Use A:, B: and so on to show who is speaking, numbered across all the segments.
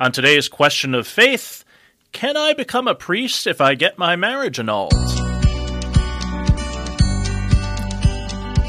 A: On today's question of faith, can I become a priest if I get my marriage annulled?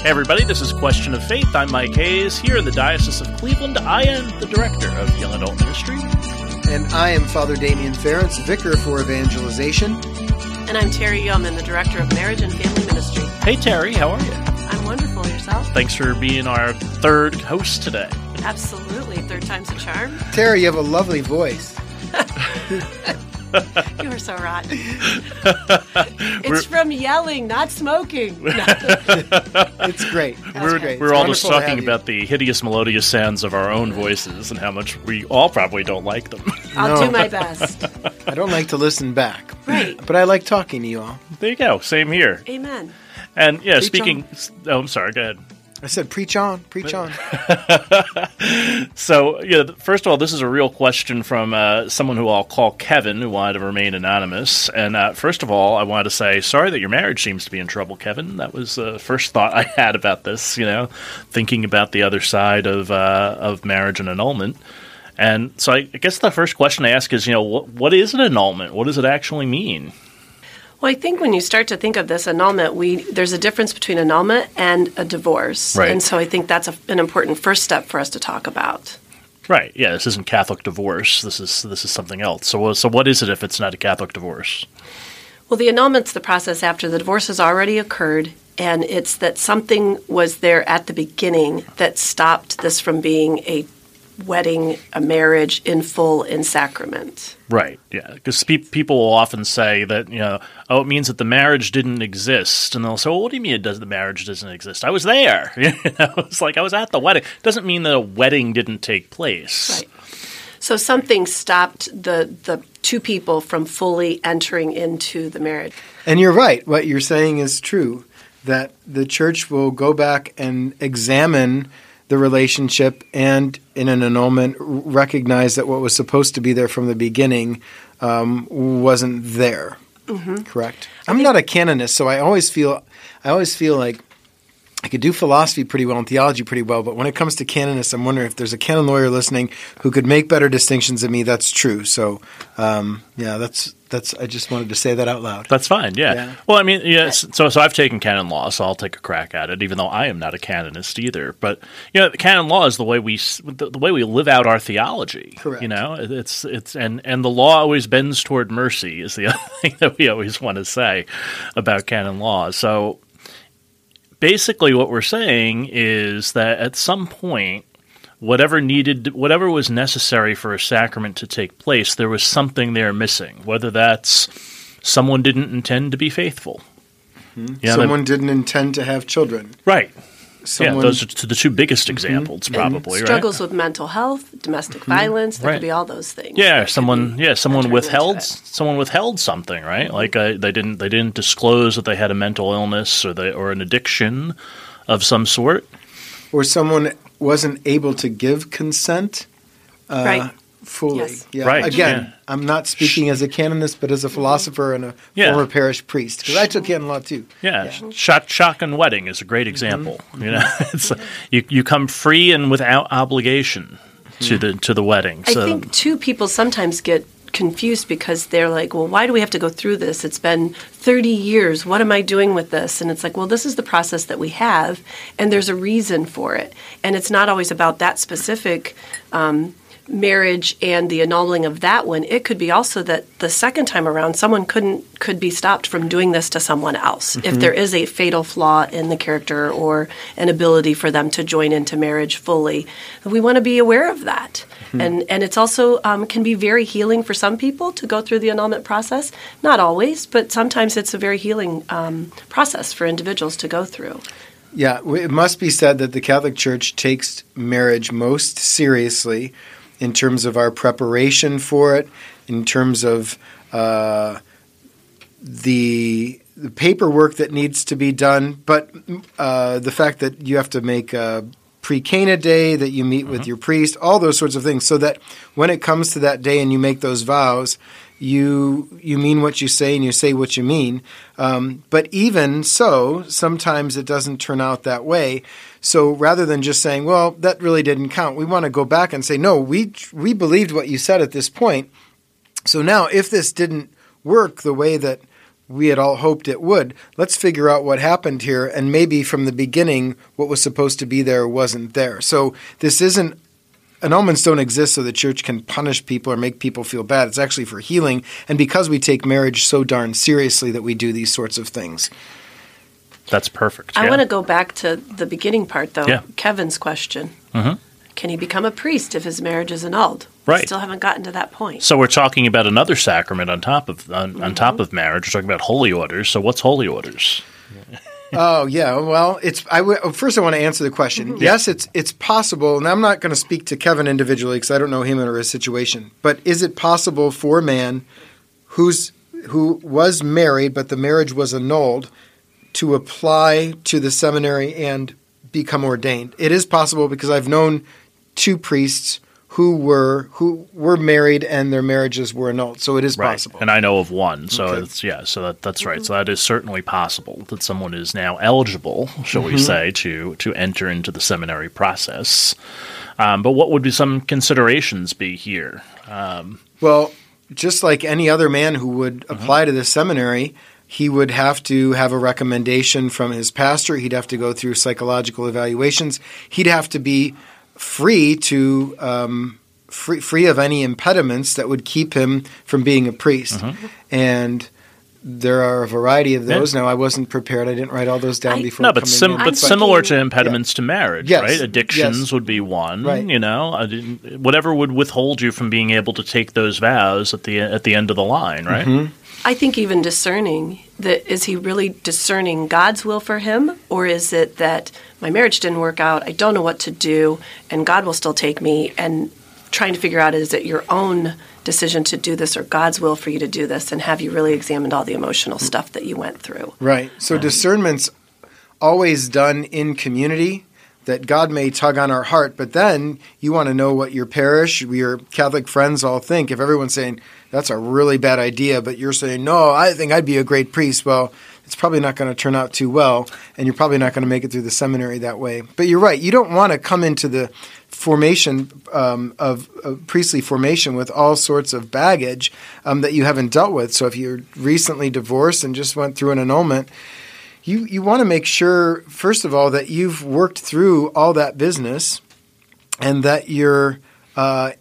A: Hey everybody, this is Question of Faith. I'm Mike Hayes. Here in the Diocese of Cleveland, I am the Director of Young Adult Ministry.
B: And I am Father Damien Ference, Vicar for Evangelization.
C: And I'm Terri Yohman, the Director of Marriage and Family Ministry.
A: Hey Terri, how are you?
C: I'm wonderful. Yourself?
A: Thanks for being our third host today.
C: Absolutely. Third time's a charm.
B: Terri, you have a lovely voice.
C: You are so rotten. it's from yelling, not smoking.
B: It's great. It's
A: We're,
B: great.
A: we're
B: It's
A: all just talking about the hideous melodious sounds of our own voices and how much we all probably don't like them.
C: I'll
B: No.
C: do my best.
B: I don't like to listen back.
C: Right.
B: But I like talking to you all.
A: there you go. Same here.
C: Amen.
A: And yeah,
B: Preach
A: speaking. Oh, I'm sorry. Go ahead.
B: I said, preach on, preach on.
A: So, yeah, first of all, this is a real question from uh, someone who I'll call Kevin, who wanted to remain anonymous. And uh, first of all, I wanted to say sorry that your marriage seems to be in trouble, Kevin. That was the first thought I had about this. You know, thinking about the other side of uh, of marriage and annulment. And so, I, I guess the first question I ask is, you know, what, what is an annulment? What does it actually mean?
C: Well, I think when you start to think of this annulment, we there's a difference between annulment and a divorce,
A: Right.
C: and so I think that's a, an important first step for us to talk about.
A: Right. Yeah. This isn't Catholic divorce. This is this is something else. So, so what is it if it's not a Catholic divorce?
C: Well, the annulment's the process after the divorce has already occurred, and it's that something was there at the beginning that stopped this from being a wedding, a marriage in full in sacrament.
A: Right. Yeah. Because pe- people will often say that you know, oh, it means that the marriage didn't exist, and they'll say, well, what do you mean it does? The marriage doesn't exist? I was there. You know, it's like I was at the wedding. Doesn't mean that a wedding didn't take place.
C: Right. So something stopped the the two people from fully entering into the marriage.
B: And you're right. What you're saying is true. That the church will go back and examine the relationship and, in an annulment, recognize that what was supposed to be there from the beginning um, wasn't there. Correct. I'm not a canonist, so I always feel, I always feel like could do philosophy pretty well and theology pretty well, but when it comes to canonists, I'm wondering if there's a canon lawyer listening who could make better distinctions than me. That's true. So, um, yeah, that's that's. I just wanted to say that out loud.
A: That's fine. Yeah.
B: Yeah.
A: Well, I mean, yes. So, so I've taken canon law, so I'll take a crack at it, even though I am not a canonist either. But you know, canon law is the way we the, the way we live out our theology.
B: Correct.
A: You know, it's it's and and the law always bends toward mercy is the other thing that we always want to say about canon law. So basically, what we're saying is that at some point. Whatever needed, whatever was necessary for a sacrament to take place, there was something there missing. Whether that's someone didn't intend to be faithful. Hmm. Yeah,
B: Someone didn't intend to have children.
A: right.
B: Someone,
A: yeah, those are t- the two biggest examples, probably. Right?
C: Struggles with mental health, domestic violence, there
A: Right.
C: could be all those things.
A: Yeah,
C: that
A: someone. Yeah, someone withheld. Someone withheld something, right? Like uh, they didn't. They didn't disclose that they had a mental illness or they or an addiction of some sort.
B: or someone wasn't able to give consent uh,
C: Right.
B: Fully.
C: Yes.
B: Yeah.
A: Right,
B: Again,
A: yeah.
B: I'm not speaking as a canonist, but as a philosopher and a
A: Yeah.
B: former parish priest because I took canon law too.
A: Yeah, shot shotgun wedding is a great mm-hmm. example. You mm-hmm. know, it's uh, you you come free and without obligation to the mm-hmm. to the wedding.
C: I
A: So
C: think too people sometimes get confused because they're like, well, why do we have to go through this? It's been 30 years. What am I doing with this? And it's like, well, this is the process that we have, and there's a reason for it. And it's not always about that specific um, marriage and the annulling of that one. It could be also that the second time around, someone couldn't could be stopped from doing this to someone else if there is a fatal flaw in the character or an ability for them to join into marriage fully. We want to be aware of that. And and it's also um, can be very healing for some people to go through the annulment process. Not always, but sometimes it's a very healing um, process for individuals to go through.
B: Yeah, it must be said that the Catholic Church takes marriage most seriously in terms of our preparation for it, in terms of uh, the, the paperwork that needs to be done, but uh, the fact that you have to make uh, pre Cana day that you meet with your priest, all those sorts of things, so that when it comes to that day and you make those vows, you you mean what you say and you say what you mean. Um, but even so, sometimes it doesn't turn out that way. So rather than just saying, "Well, that really didn't count," we want to go back and say, "No, we we believed what you said at this point." So now, if this didn't work the way that we had all hoped it would, let's figure out what happened here, and maybe from the beginning, what was supposed to be there wasn't there. So this isn't annulments don't exist so the church can punish people or make people feel bad. It's actually for healing, and because we take marriage so darn seriously that we do these sorts of things.
A: That's perfect.
C: I
A: yeah.
C: want to go back to the beginning part, though.
A: Yeah.
C: Kevin's question.
A: Mhm.
C: Can he become a priest if his marriage is annulled?
A: Right.
C: We Still haven't gotten to that point.
A: So we're talking about another sacrament on top of on,
C: Mm-hmm.
A: on top of marriage. We're talking about holy orders. So what's holy orders?
B: Oh yeah, well, it's. I w- first I want to answer the question. Yes, it's it's possible, and I'm not going to speak to Kevin individually because I don't know him or his situation. But is it possible for a man who's who was married but the marriage was annulled to apply to the seminary and become ordained? It is possible because I've known two priests who were who were married and their marriages were annulled. So it is possible.
A: And I know of one. So
B: Okay.
A: it's yeah. So that, that's right. So that is certainly possible that someone is now eligible, shall
B: Mm-hmm.
A: we say, to to enter into the seminary process. Um, but what would be some considerations be here?
B: Well, just like any other man who would apply to the seminary, he would have to have a recommendation from his pastor. He'd have to go through psychological evaluations. He'd have to be free to um, free free of any impediments that would keep him from being a priest. And there are a variety of those. Now, I wasn't prepared. I didn't write all those down
C: I-
B: before.
A: No, but
B: coming
A: sim-
B: in.
A: but similar to impediments to marriage,
B: Yes,
A: right? Addictions
B: yes.
A: would be one.
B: Right.
A: You know, I didn't- whatever would withhold you from being able to take those vows at the at the end of the line, right?
B: Mm-hmm.
C: I think even discerning that is he really discerning God's will for him, or is it that my marriage didn't work out, I don't know what to do, and God will still take me, and trying to figure out is it your own decision to do this or God's will for you to do this, and have you really examined all the emotional stuff that you went through?
B: Right. So um, discernment's always done in community. That God may tug on our heart, but then you want to know what your parish, your Catholic friends all think. If everyone's saying that's a really bad idea, but you're saying no, I think I'd be a great priest. Well, it's probably not going to turn out too well, and you're probably not going to make it through the seminary that way. But you're right. You don't want to come into the formation um, of, of priestly formation with all sorts of baggage um, that you haven't dealt with. So if you're recently divorced and just went through an annulment, you you want to make sure first of all that you've worked through all that business and that you're uh,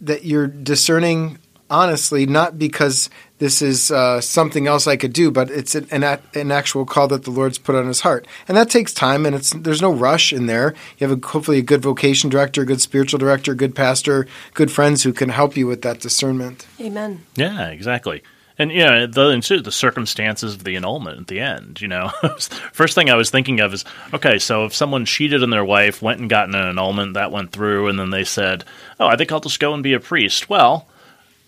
B: that you're discerning honestly not because this is uh, something else I could do but it's an, an an actual call that the Lord's put on his heart and that takes time and it's there's no rush in there you have a, hopefully a good vocation director good spiritual director good pastor good friends who can help you with that discernment
C: Amen.
A: Yeah, exactly. And yeah, you know, the and the circumstances of the annulment at the end. You know, first thing I was thinking of is okay. So if someone cheated on their wife, went and gotten an annulment, that went through, and then they said, "Oh, I think I'll just go and be a priest." Well,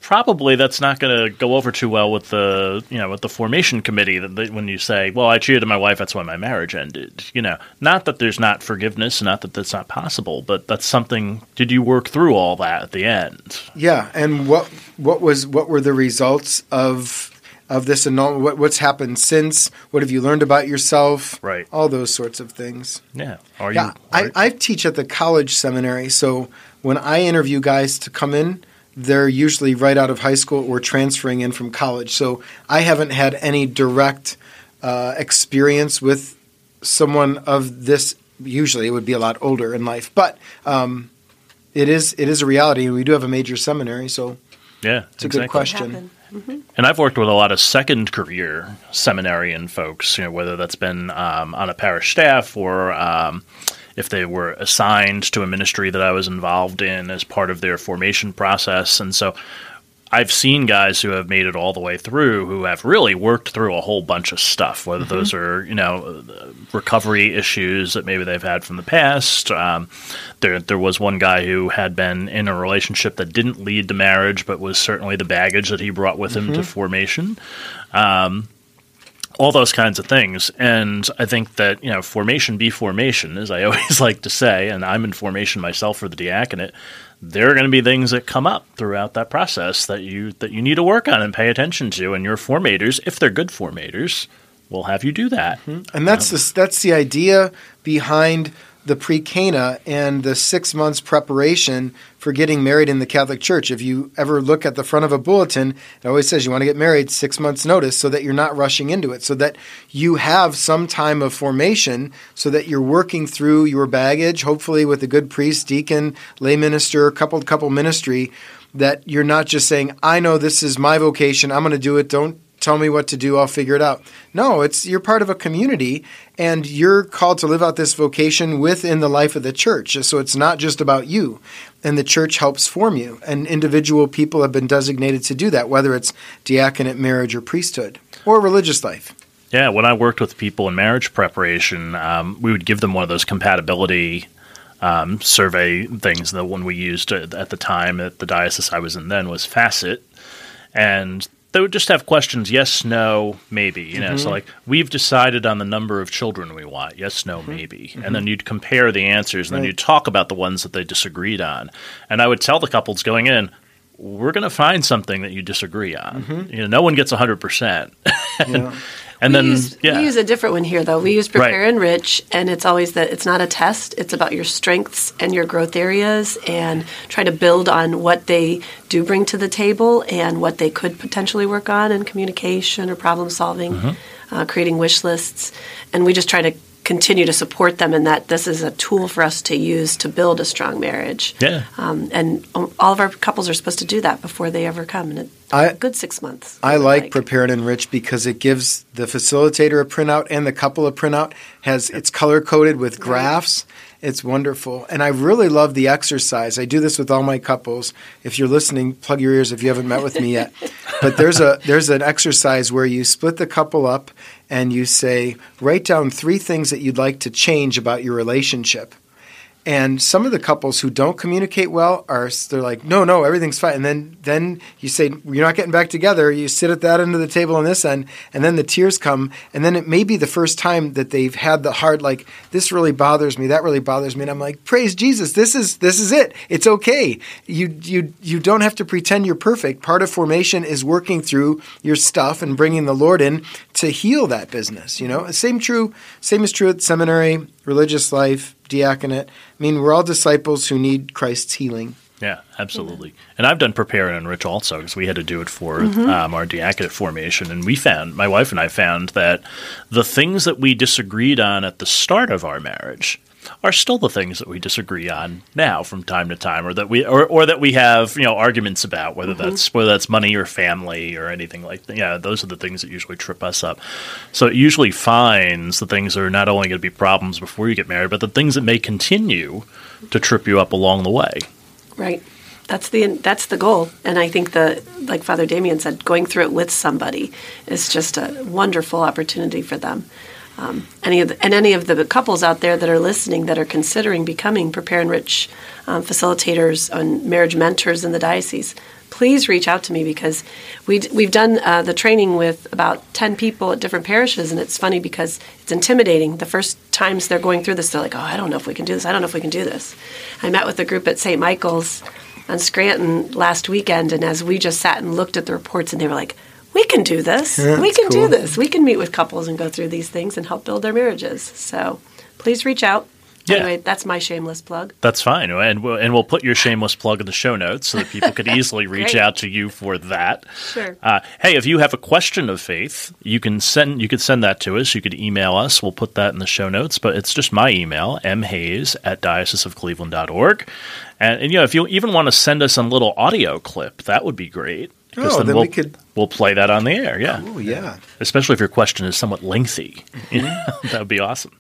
A: probably that's not going to go over too well with the you know with the formation committee. That they, when you say, "Well, I cheated on my wife, that's why my marriage ended." You know, not that there's not forgiveness, not that that's not possible, but that's something. Did you work through all that at the end?
B: Yeah, and what what was what were the results of of this annulment? What, what's happened since? What have you learned about yourself?
A: Right.
B: All those sorts of things.
A: Yeah. Are
B: Yeah,
A: you?
B: I, I teach at the college seminary, so when I interview guys to come in, they're usually right out of high school or transferring in from college. So I haven't had any direct uh, experience with someone of this. Usually, it would be a lot older in life, but um, it is it is a reality, and we do have a major seminary, so
A: yeah,
B: it's a good
A: exactly.
B: question.
C: Happen.
A: And I've worked with a lot of second career seminarian folks, you know, whether that's been um, on a parish staff or um, if they were assigned to a ministry that I was involved in as part of their formation process. And so I've seen guys who have made it all the way through who have really worked through a whole bunch of stuff, whether those are, you know, recovery issues that maybe they've had from the past. Um, there, there was one guy who had been in a relationship that didn't lead to marriage, but was certainly the baggage that he brought with him to formation. Um, all those kinds of things. And I think that, you know, formation be formation, as I always like to say, and I'm in formation myself for the diaconate, there are going to be things that come up throughout that process that you that you need to work on and pay attention to. And your formators, if they're good formators, will have you do that.
B: Mm-hmm. And that's the, that's the idea behind the pre-Cana and the six months preparation for getting married in the Catholic Church. If you ever look at the front of a bulletin, it always says you want to get married six months notice so that you're not rushing into it, so that you have some time of formation, so that you're working through your baggage, hopefully with a good priest, deacon, lay minister, coupled couple ministry, that you're not just saying, I know this is my vocation, I'm going to do it, don't tell me what to do, I'll figure it out. No, it's you're part of a community and you're called to live out this vocation within the life of the church. So it's not just about you. And the church helps form you. And individual people have been designated to do that, whether it's diaconate, marriage, or priesthood, or religious life.
A: Yeah, when I worked with people in marriage preparation, um, we would give them one of those compatibility um, survey things. The one we used at the time at the diocese I was in then was Facet, and they would just have questions yes no maybe you know mm-hmm. so like we've decided on the number of children we want yes no mm-hmm. maybe mm-hmm. and then you'd compare the answers and right. then you'd talk about the ones that they disagreed on and i would tell the couples going in we're going to find something that you disagree on mm-hmm. you know no one gets 100% yeah. And
C: we
A: then
C: use,
A: yeah.
C: we use a different one here though. We use prepare right. Rich, and it's always that it's not a test. It's about your strengths and your growth areas, and try to build on what they do bring to the table and what they could potentially work on in communication or problem solving, mm-hmm. uh, creating wish lists, and we just try to continue to support them in that this is a tool for us to use to build a strong marriage.
A: Yeah.
C: Um, and all of our couples are supposed to do that before they ever come. And a good six months.
B: I like, like Prepare and Enrich because it gives the facilitator a printout and the couple a printout. Has It's color coded with graphs. Right it's wonderful. And I really love the exercise. I do this with all my couples. If you're listening, plug your ears if you haven't met with me yet. but there's a there's an exercise where you split the couple up and you say write down three things that you'd like to change about your relationship. And some of the couples who don't communicate well are they're like, no, no, everything's fine. And then then you say you're not getting back together. You sit at that end of the table on this end, and then the tears come. And then it may be the first time that they've had the hard like this really bothers me, that really bothers me. And I'm like, praise Jesus, this is this is it. It's okay. You you you don't have to pretend you're perfect. Part of formation is working through your stuff and bringing the Lord in to heal that business. You know, same true. Same is true at seminary, religious life diaconate. I mean, we're all disciples who need Christ's healing.
A: Yeah, absolutely. And I've done prepare and enrich also because we had to do it for mm-hmm. um, our diaconate formation. And we found, my wife and I found that the things that we disagreed on at the start of our marriage are still the things that we disagree on now from time to time, or that we or, or that we have you know arguments about whether mm-hmm. that's whether that's money or family or anything like that. Yeah, those are the things that usually trip us up. So it usually finds the things that are not only going to be problems before you get married, but the things that may continue to trip you up along the way.
C: Right. That's the that's the goal, and I think the like Father Damien said, going through it with somebody is just a wonderful opportunity for them um, any of the, and any of the couples out there that are listening that are considering becoming prepare enrich um, facilitators and marriage mentors in the diocese please reach out to me because we, we've done uh, the training with about 10 people at different parishes and it's funny because it's intimidating. The first times they're going through this they're like oh i don't know if we can do this. I don't know if we can do this. I met with a group at st michael's on scranton last weekend and as we just sat and looked at the reports and they were like we can do this. Yeah, we can cool. do this. We can meet with couples and go through these things and help build their marriages. So please reach out. Yeah. Anyway, that's my shameless plug.
A: That's fine, and we'll, and we'll put your shameless plug in the show notes so that people could easily reach out to you for that.
C: Sure.
A: Uh, hey, if you have a question of faith, you can send you could send that to us. You could email us. We'll put that in the show notes. But it's just my email, mhayes at dioceseofcleveland.org. And, and you know, if you even want to send us a little audio clip, that would be great.
B: Oh, then, then we'll, we could
A: we'll play that on the air. Yeah.
B: Oh, yeah.
A: Especially if your question is somewhat lengthy, mm-hmm. that would be awesome.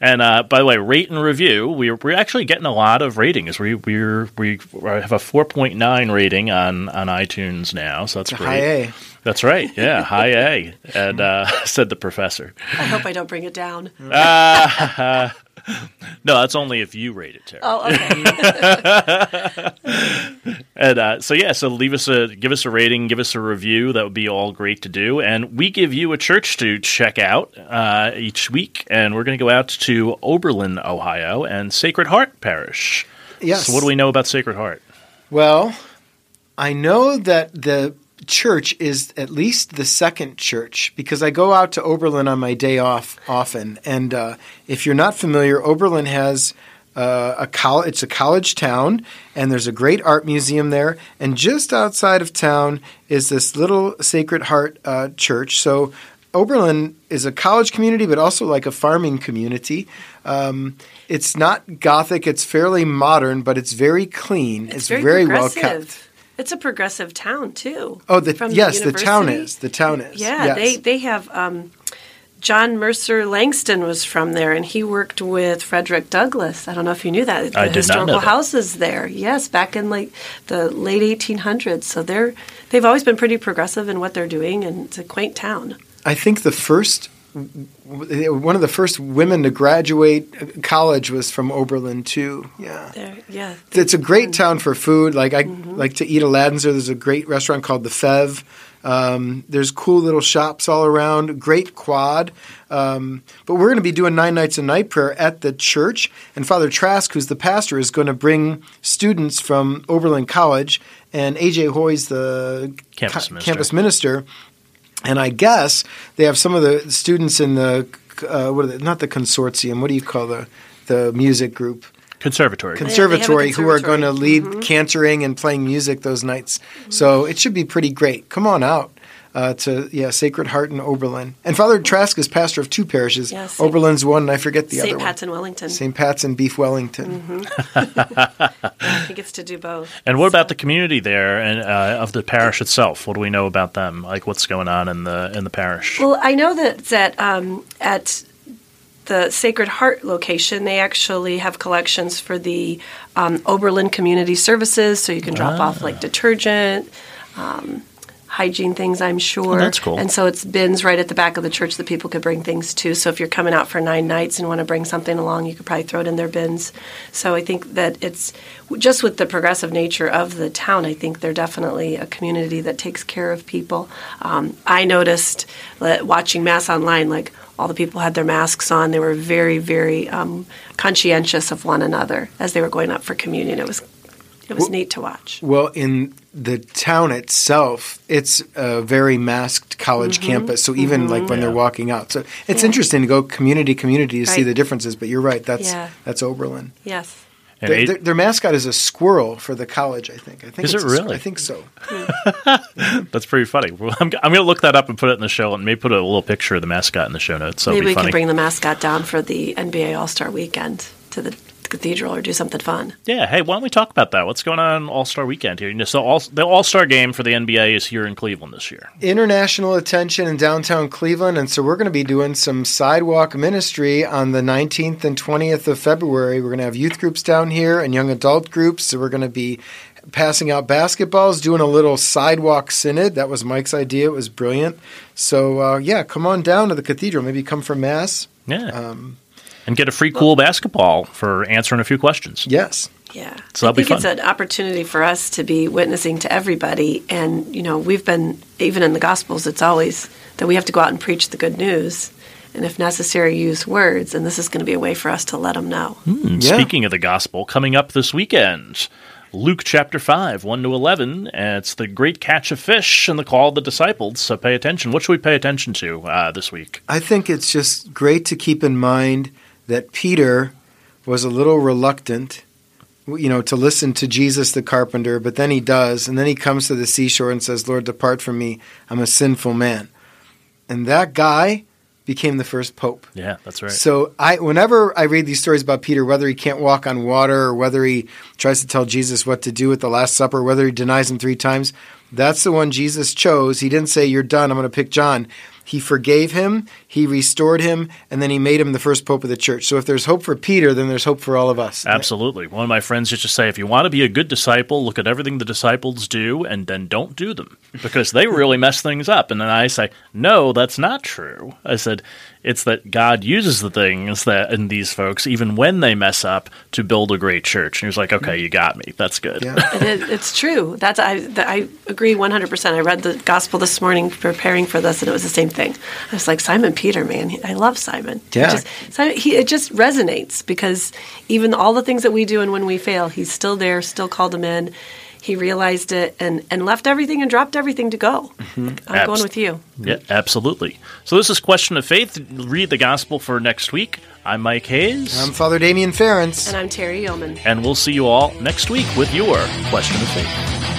A: And uh, by the way, rate and review. We're we're actually getting a lot of ratings. We we're we have a four point nine rating on on iTunes now, so that's great.
B: High A.
A: That's right. Yeah, high A. And uh, said the professor.
C: I hope I don't bring it down.
A: Uh, no, that's only if you rate it, Tara.
C: Oh, okay.
A: And uh, so yeah, so leave us a give us a rating, give us a review. That would be all great to do. And we give you a church to check out uh, each week, and we're going to go out to Oberlin, Ohio, and Sacred Heart Parish.
B: Yes.
A: So what do we know about Sacred Heart?
B: Well, I know that the church is at least the second church because I go out to Oberlin on my day off often. And uh, if you're not familiar, Oberlin has uh, a college. It's a college town, and there's a great art museum there. And just outside of town is this little Sacred Heart uh, church. So Oberlin is a college community, but also like a farming community. Um, it's not Gothic; it's fairly modern, but it's very clean. It's, very, well kept.
C: It's a progressive town too.
B: Oh, the, yes, the town is. The town is.
C: Yeah,
B: yes.
C: they they have. Um, John Mercer Langston was from there, and he worked with Frederick Douglass. I don't know if you knew that. The
A: I did not
C: historical
A: know that.
C: houses there. Yes, back in like the late 1800s. So they're they've always been pretty progressive in what they're doing, and it's a quaint town.
B: I think the first, one of the first women to graduate college was from Oberlin too. Yeah.
C: There, yeah.
B: It's a great mm-hmm. town for food. Like I mm-hmm. like to eat Aladdin's. There's a great restaurant called the Feve. Um, there's cool little shops all around. Great quad. Um, but we're going to be doing nine nights of night prayer at the church, and Father Trask, who's the pastor, is going to bring students from Oberlin College, and AJ Hoy's the
A: Campus
B: ca-
A: minister.
B: campus minister. And I guess they have some of the students in the uh, what are they, not the consortium. What do you call the the music group?
A: Conservatory.
B: Conservatory, who are going to
C: conservatory.
B: lead cantering and playing music those nights. So it should be pretty great. Come on out uh, to yeah Sacred Heart in Oberlin. And Father Trask is pastor of two parishes.
C: Yeah, Saint-
B: Oberlin's one, and I forget the other.
C: St.
B: other
C: Pat's in Wellington.
B: one. St. Pat's and Beef Wellington.
C: He gets to do both.
A: And what about the community there and uh, of the parish itself? What do we know about them? Like what's going on in the in the parish?
C: Well, I know that that um, at the Sacred Heart location, they actually have collections for the um, Oberlin Community Services, so you can drop off
A: Ah.
C: like detergent. Um, Hygiene things, I'm sure.
A: Oh, that's cool.
C: And so it's bins right at the back of the church that people could bring things to. So if you're coming out for nine nights and want to bring something along, you could probably throw it in their bins. So I think that it's just with the progressive nature of the town. I think they're definitely a community that takes care of people. Um, I noticed that watching mass online, like all the people had their masks on. They were very, very um, conscientious of one another as they were going up for communion. It was it was
B: Well-
C: neat to watch.
B: Well, in the town itself, it's a very masked college
C: Mm-hmm.
B: campus. So even like when
A: Yeah.
B: they're walking out, so it's
C: Yeah.
B: interesting to go community community to see the differences. But you're right, that's
C: Yeah.
B: that's Oberlin.
C: Yes.
A: And
B: Their,
A: eight-
B: their, their mascot is a squirrel for the college. I think. I think
A: Is it
B: a squ-
A: really?
B: I think so.
A: That's pretty funny. Well, I'm, I'm going to look that up and put it in the show, and maybe put a little picture of the mascot in the show notes. That'll
C: Maybe
A: be
C: we
A: funny.
C: can bring the mascot down for the NBA All Star Weekend to the cathedral or do something fun.
A: yeah. Hey, why don't we talk about that? What's going on All Star Weekend here? You know, so all, the All Star game for the NBA is here in Cleveland this year.
B: international attention in downtown Cleveland, and so we're going to be doing some sidewalk ministry on the 19th and 20th of February. We're going to have youth groups down here and young adult groups. So we're going to be passing out basketballs, doing a little sidewalk synod. That was Mike's idea. It was brilliant. So uh, yeah, come on down to the cathedral. Maybe come for mass.
A: Yeah.
B: Um,
A: and get a free cool basketball for answering a few questions.
B: yes.
C: Yeah.
A: So that'll
C: I
A: be
C: think it's an opportunity for us to be witnessing to everybody. And, you know, we've been, even in the Gospels, it's always that we have to go out and preach the good news. And if necessary, use words. And this is going to be a way for us to let them know.
A: And
B: Yeah.
A: Speaking of the gospel, coming up this weekend, Luke chapter 5, 1 to 11. And it's the great catch of fish and the call of the disciples. So pay attention. What should we pay attention to uh, this week?
B: I think it's just great to keep in mind that Peter was a little reluctant, you know, to listen to Jesus the carpenter, but then he does, and then he comes to the seashore and says, "Lord, depart from me; I'm a sinful man." And that guy became the first pope.
A: Yeah, that's right.
B: So I, whenever I read these stories about Peter, whether he can't walk on water or whether he tries to tell Jesus what to do at the Last Supper, whether he denies him three times, that's the one Jesus chose. He didn't say, "You're done. I'm going to pick John." He forgave him, he restored him, and then he made him the first pope of the church. So if there's hope for Peter, then there's hope for all of us.
A: Absolutely. One of my friends used to say, if you want to be a good disciple, look at everything the disciples do and then don't do them because they really mess things up. And then I say, no, that's not true. I said, It's that God uses the things that in these folks, even when they mess up, to build a great church. And he was like, okay, you got me. That's good.
B: Yeah.
C: It is, it's true. That's I I agree 100%. I read the gospel this morning preparing for this and it was the same thing. I was like Simon Peter, man. I love Simon.
B: Yeah.
C: It just, Simon, he, it just resonates because even all the things that we do and when we fail, he's still there, still called him in. He realized it and, and left everything and dropped everything to go. Mm-hmm. I'm
A: Abs-
C: going with you.
A: Yeah, absolutely. So this is Question of Faith. Read the gospel for next week. I'm Mike Hayes.
B: I'm Father Damien Ference.
C: And I'm Terri Yohman.
A: and we'll see you all next week with your Question of Faith.